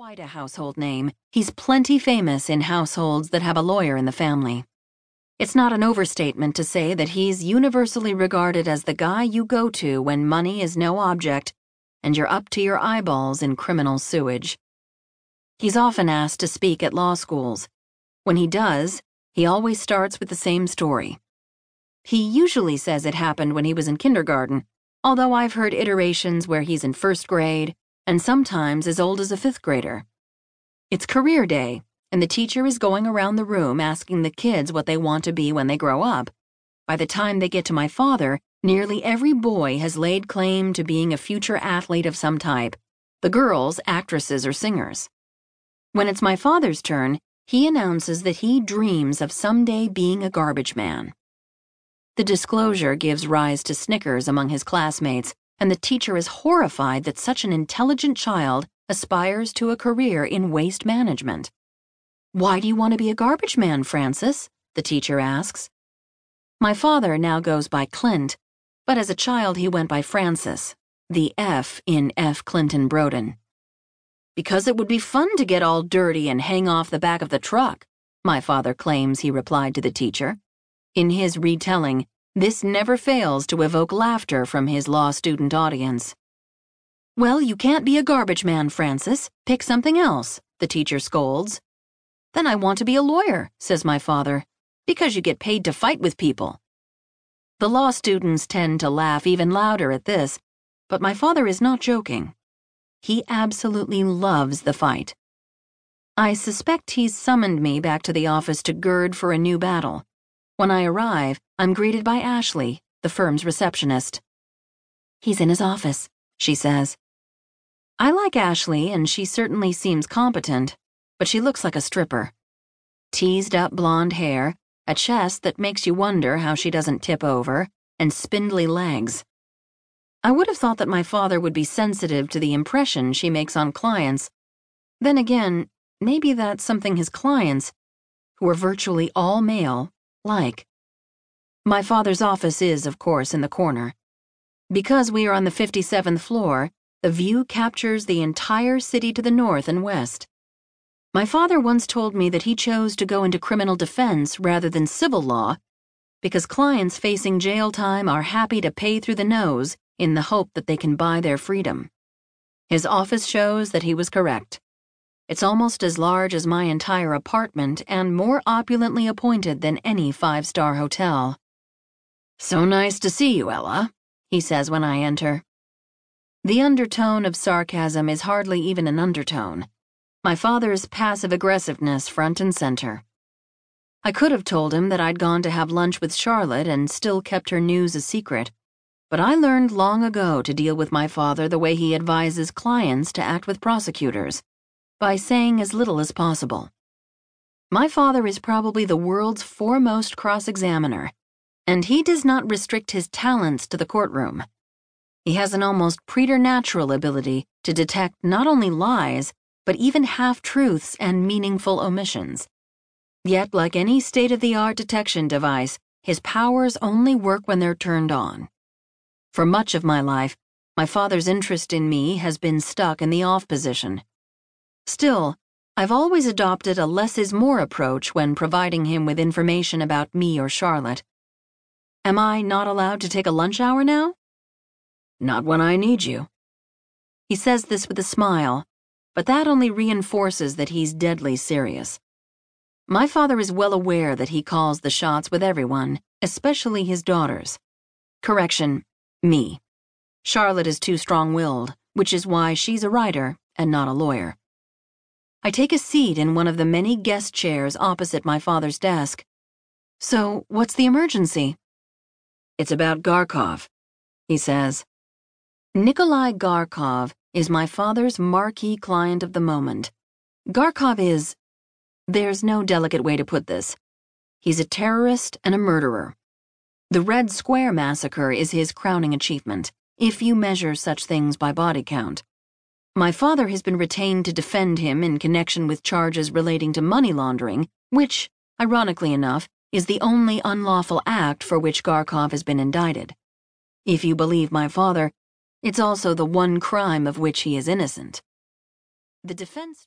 quite a household name. He's plenty famous in households that have a lawyer in the family. It's not an overstatement to say that he's universally regarded as the guy you go to when money is no object and you're up to your eyeballs in criminal sewage. He's often asked to speak at law schools. When he does, he always starts with the same story. He usually says it happened when he was in kindergarten, although I've heard iterations where he's in first grade and sometimes as old as a fifth grader. It's career day, and the teacher is going around the room asking the kids what they want to be when they grow up. By the time they get to my father, nearly every boy has laid claim to being a future athlete of some type, the girls, actresses or singers. When it's my father's turn, he announces that he dreams of someday being a garbage man. The disclosure gives rise to snickers among his classmates and the teacher is horrified that such an intelligent child aspires to a career in waste management. Why do you want to be a garbage man, Francis? the teacher asks. My father now goes by Clint, but as a child he went by Francis, the F in F. Clinton Broden. Because it would be fun to get all dirty and hang off the back of the truck, my father claims he replied to the teacher. In his retelling, this never fails to evoke laughter from his law student audience. Well, you can't be a garbage man, Francis. Pick something else, the teacher scolds. Then I want to be a lawyer, says my father, because you get paid to fight with people. The law students tend to laugh even louder at this, but my father is not joking. He absolutely loves the fight. I suspect he's summoned me back to the office to gird for a new battle. When I arrive, I'm greeted by Ashley, the firm's receptionist. He's in his office, she says. I like Ashley, and she certainly seems competent, but she looks like a stripper. Teased up blonde hair, a chest that makes you wonder how she doesn't tip over, and spindly legs. I would have thought that my father would be sensitive to the impression she makes on clients. Then again, maybe that's something his clients, who are virtually all male, like. My father's office is, of course, in the corner. Because we are on the 57th floor, the view captures the entire city to the north and west. My father once told me that he chose to go into criminal defense rather than civil law because clients facing jail time are happy to pay through the nose in the hope that they can buy their freedom. His office shows that he was correct. It's almost as large as my entire apartment and more opulently appointed than any five star hotel. So nice to see you, Ella, he says when I enter. The undertone of sarcasm is hardly even an undertone. My father's passive aggressiveness front and center. I could have told him that I'd gone to have lunch with Charlotte and still kept her news a secret, but I learned long ago to deal with my father the way he advises clients to act with prosecutors by saying as little as possible. My father is probably the world's foremost cross examiner, and he does not restrict his talents to the courtroom. He has an almost preternatural ability to detect not only lies, but even half truths and meaningful omissions. Yet, like any state of the art detection device, his powers only work when they're turned on. For much of my life, my father's interest in me has been stuck in the off position. Still, I've always adopted a less is more approach when providing him with information about me or Charlotte. Am I not allowed to take a lunch hour now? Not when I need you. He says this with a smile, but that only reinforces that he's deadly serious. My father is well aware that he calls the shots with everyone, especially his daughters. Correction, me. Charlotte is too strong willed, which is why she's a writer and not a lawyer. I take a seat in one of the many guest chairs opposite my father's desk. So, what's the emergency? It's about Garkov, he says. Nikolai Garkov is my father's marquee client of the moment. Garkov is. There's no delicate way to put this. He's a terrorist and a murderer. The Red Square massacre is his crowning achievement, if you measure such things by body count. My father has been retained to defend him in connection with charges relating to money laundering, which, ironically enough, is the only unlawful act for which Garkov has been indicted. If you believe my father, it's also the one crime of which he is innocent. The defense